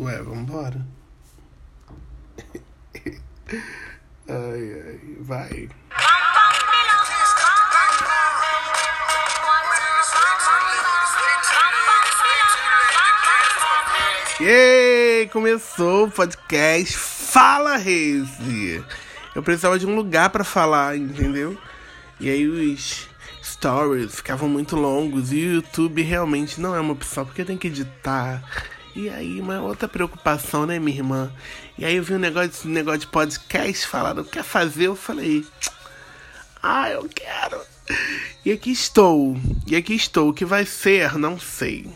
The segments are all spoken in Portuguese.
Ué, vambora. ai, ai, vai. Yay! Começou o podcast Fala Reze. Eu precisava de um lugar para falar, entendeu? E aí os stories ficavam muito longos e o YouTube realmente não é uma opção porque tem que editar. E aí, uma outra preocupação, né, minha irmã? E aí eu vi um negócio, um negócio de podcast falando, quer fazer? Eu falei, ah, eu quero. E aqui estou. E aqui estou. O que vai ser, não sei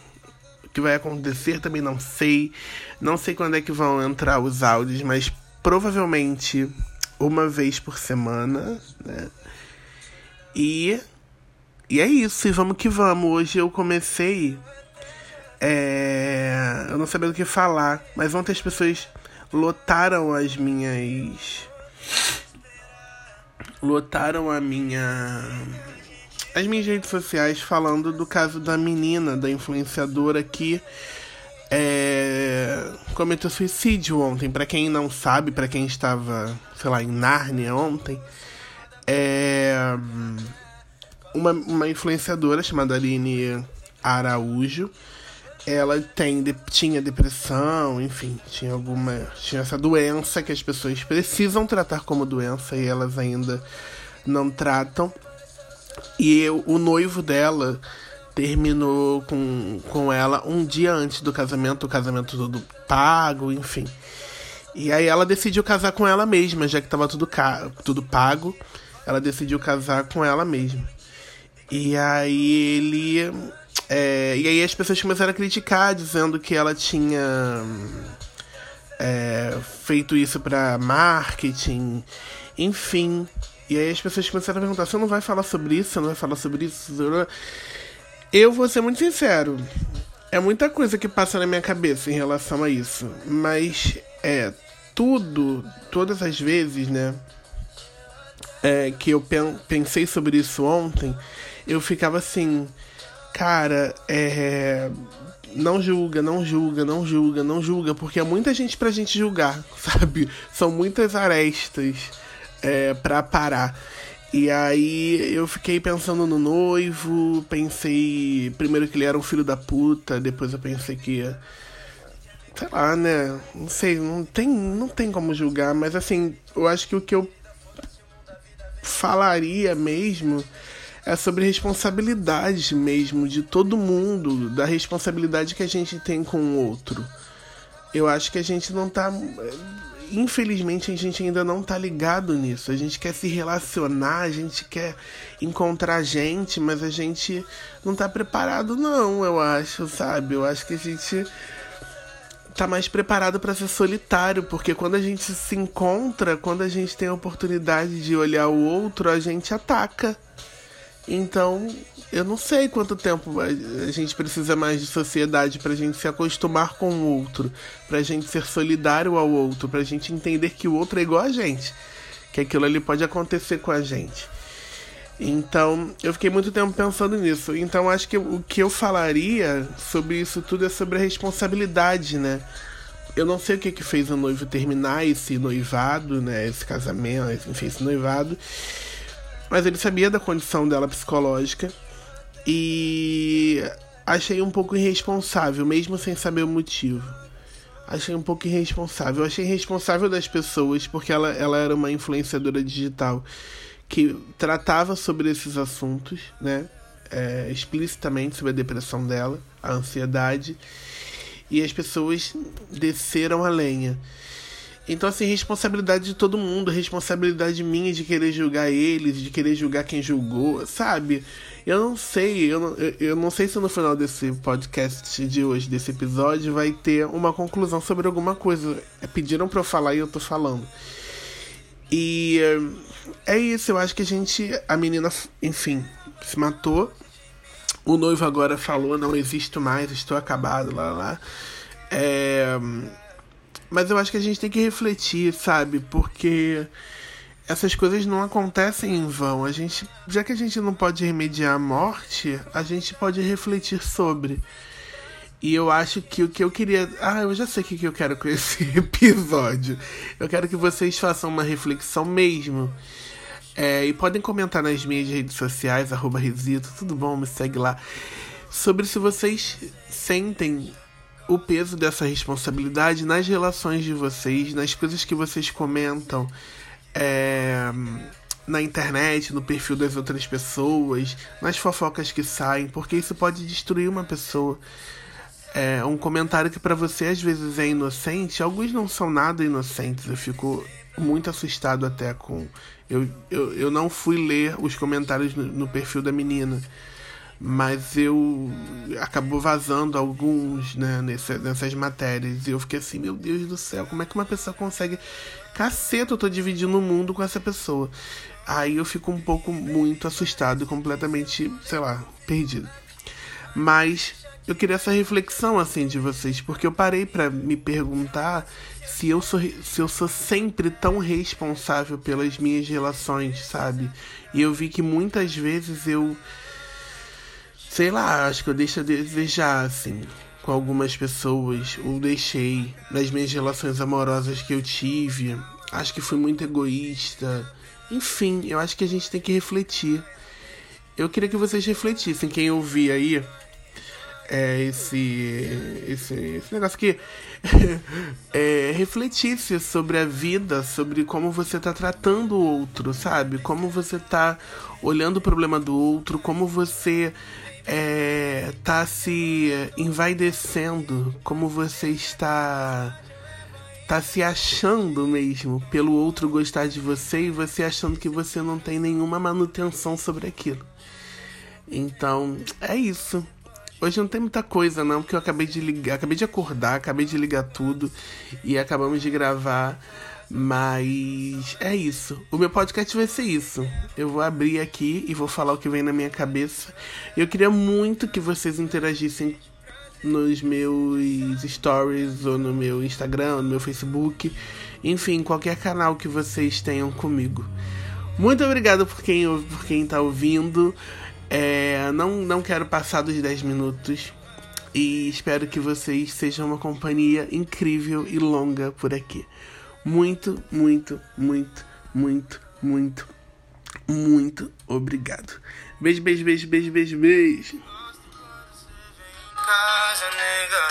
que vai acontecer também não sei. Não sei quando é que vão entrar os áudios, mas provavelmente uma vez por semana, né? E, e é isso, e vamos que vamos. Hoje eu comecei. É, não sabia o que falar, mas ontem as pessoas lotaram as minhas. Lotaram a minha as minhas redes sociais falando do caso da menina, da influenciadora que é, cometeu suicídio ontem. Para quem não sabe, para quem estava, sei lá, em Nárnia ontem, é uma, uma influenciadora chamada Aline Araújo. Ela tem, tinha depressão, enfim, tinha alguma. tinha essa doença que as pessoas precisam tratar como doença e elas ainda não tratam. E eu, o noivo dela terminou com, com ela um dia antes do casamento, o casamento todo pago, enfim. E aí ela decidiu casar com ela mesma, já que tava tudo, tudo pago. Ela decidiu casar com ela mesma. E aí ele. É, e aí as pessoas começaram a criticar, dizendo que ela tinha é, feito isso para marketing, enfim. E aí as pessoas começaram a perguntar: você não vai falar sobre isso? Você não vai falar sobre isso? Eu vou ser muito sincero. É muita coisa que passa na minha cabeça em relação a isso. Mas é tudo, todas as vezes, né? É, que eu pensei sobre isso ontem, eu ficava assim, cara, é. Não julga, não julga, não julga, não julga, porque é muita gente pra gente julgar, sabe? São muitas arestas é, pra parar. E aí eu fiquei pensando no noivo, pensei primeiro que ele era um filho da puta, depois eu pensei que sei lá, né? Não sei, não tem, não tem como julgar, mas assim, eu acho que o que eu falaria mesmo é sobre responsabilidade mesmo de todo mundo, da responsabilidade que a gente tem com o outro. Eu acho que a gente não tá infelizmente a gente ainda não tá ligado nisso. A gente quer se relacionar, a gente quer encontrar gente, mas a gente não tá preparado não, eu acho, sabe? Eu acho que a gente tá mais preparado para ser solitário, porque quando a gente se encontra, quando a gente tem a oportunidade de olhar o outro, a gente ataca. Então, eu não sei quanto tempo a gente precisa mais de sociedade pra gente se acostumar com o outro, pra gente ser solidário ao outro, pra gente entender que o outro é igual a gente, que aquilo ali pode acontecer com a gente. Então, eu fiquei muito tempo pensando nisso. Então, acho que o que eu falaria sobre isso tudo é sobre a responsabilidade, né? Eu não sei o que que fez o noivo terminar esse noivado, né? Esse casamento, enfim, esse noivado. Mas ele sabia da condição dela psicológica e achei um pouco irresponsável, mesmo sem saber o motivo. Achei um pouco irresponsável. Achei irresponsável das pessoas, porque ela, ela era uma influenciadora digital que tratava sobre esses assuntos, né? É, explicitamente sobre a depressão dela, a ansiedade. E as pessoas desceram a lenha. Então, assim, responsabilidade de todo mundo, responsabilidade minha de querer julgar eles, de querer julgar quem julgou, sabe? Eu não sei, eu não, eu não sei se no final desse podcast de hoje, desse episódio, vai ter uma conclusão sobre alguma coisa. Pediram pra eu falar e eu tô falando. E é isso, eu acho que a gente. A menina, enfim, se matou. O noivo agora falou: não existo mais, estou acabado, lá lá. É mas eu acho que a gente tem que refletir, sabe? Porque essas coisas não acontecem em vão. A gente, já que a gente não pode remediar a morte, a gente pode refletir sobre. E eu acho que o que eu queria. Ah, eu já sei o que eu quero com esse episódio. Eu quero que vocês façam uma reflexão mesmo. É, e podem comentar nas minhas redes sociais, arroba Resito, tudo bom, me segue lá. Sobre se vocês sentem o peso dessa responsabilidade nas relações de vocês, nas coisas que vocês comentam é, na internet, no perfil das outras pessoas, nas fofocas que saem, porque isso pode destruir uma pessoa é, um comentário que para você às vezes é inocente, alguns não são nada inocentes. Eu fico muito assustado até com. Eu, eu, eu não fui ler os comentários no, no perfil da menina, mas eu acabou vazando alguns né, nessa, nessas matérias. E eu fiquei assim, meu Deus do céu, como é que uma pessoa consegue. Caceta, eu tô dividindo o mundo com essa pessoa. Aí eu fico um pouco muito assustado, completamente, sei lá, perdido. Mas eu queria essa reflexão assim de vocês, porque eu parei para me perguntar se eu sou se eu sou sempre tão responsável pelas minhas relações, sabe? E eu vi que muitas vezes eu sei lá, acho que eu deixo a desejar assim com algumas pessoas, ou deixei nas minhas relações amorosas que eu tive. Acho que fui muito egoísta. Enfim, eu acho que a gente tem que refletir. Eu queria que vocês refletissem, quem ouvir aí, é, esse, esse, esse negócio aqui é, refletisse sobre a vida, sobre como você está tratando o outro, sabe? Como você está olhando o problema do outro, como você é, tá se envaidecendo, como você está tá se achando mesmo pelo outro gostar de você e você achando que você não tem nenhuma manutenção sobre aquilo. Então, é isso. Hoje não tem muita coisa não, porque eu acabei de ligar, acabei de acordar, acabei de ligar tudo e acabamos de gravar. Mas é isso. O meu podcast vai ser isso. Eu vou abrir aqui e vou falar o que vem na minha cabeça. Eu queria muito que vocês interagissem nos meus stories ou no meu Instagram, ou no meu Facebook, enfim, qualquer canal que vocês tenham comigo. Muito obrigado por quem, por quem tá ouvindo. É, não, não quero passar dos 10 minutos. E espero que vocês sejam uma companhia incrível e longa por aqui. Muito, muito, muito, muito, muito, muito obrigado. Beijo, beijo, beijo, beijo, beijo, beijo. Casa, nega,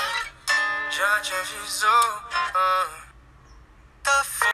já te avisou.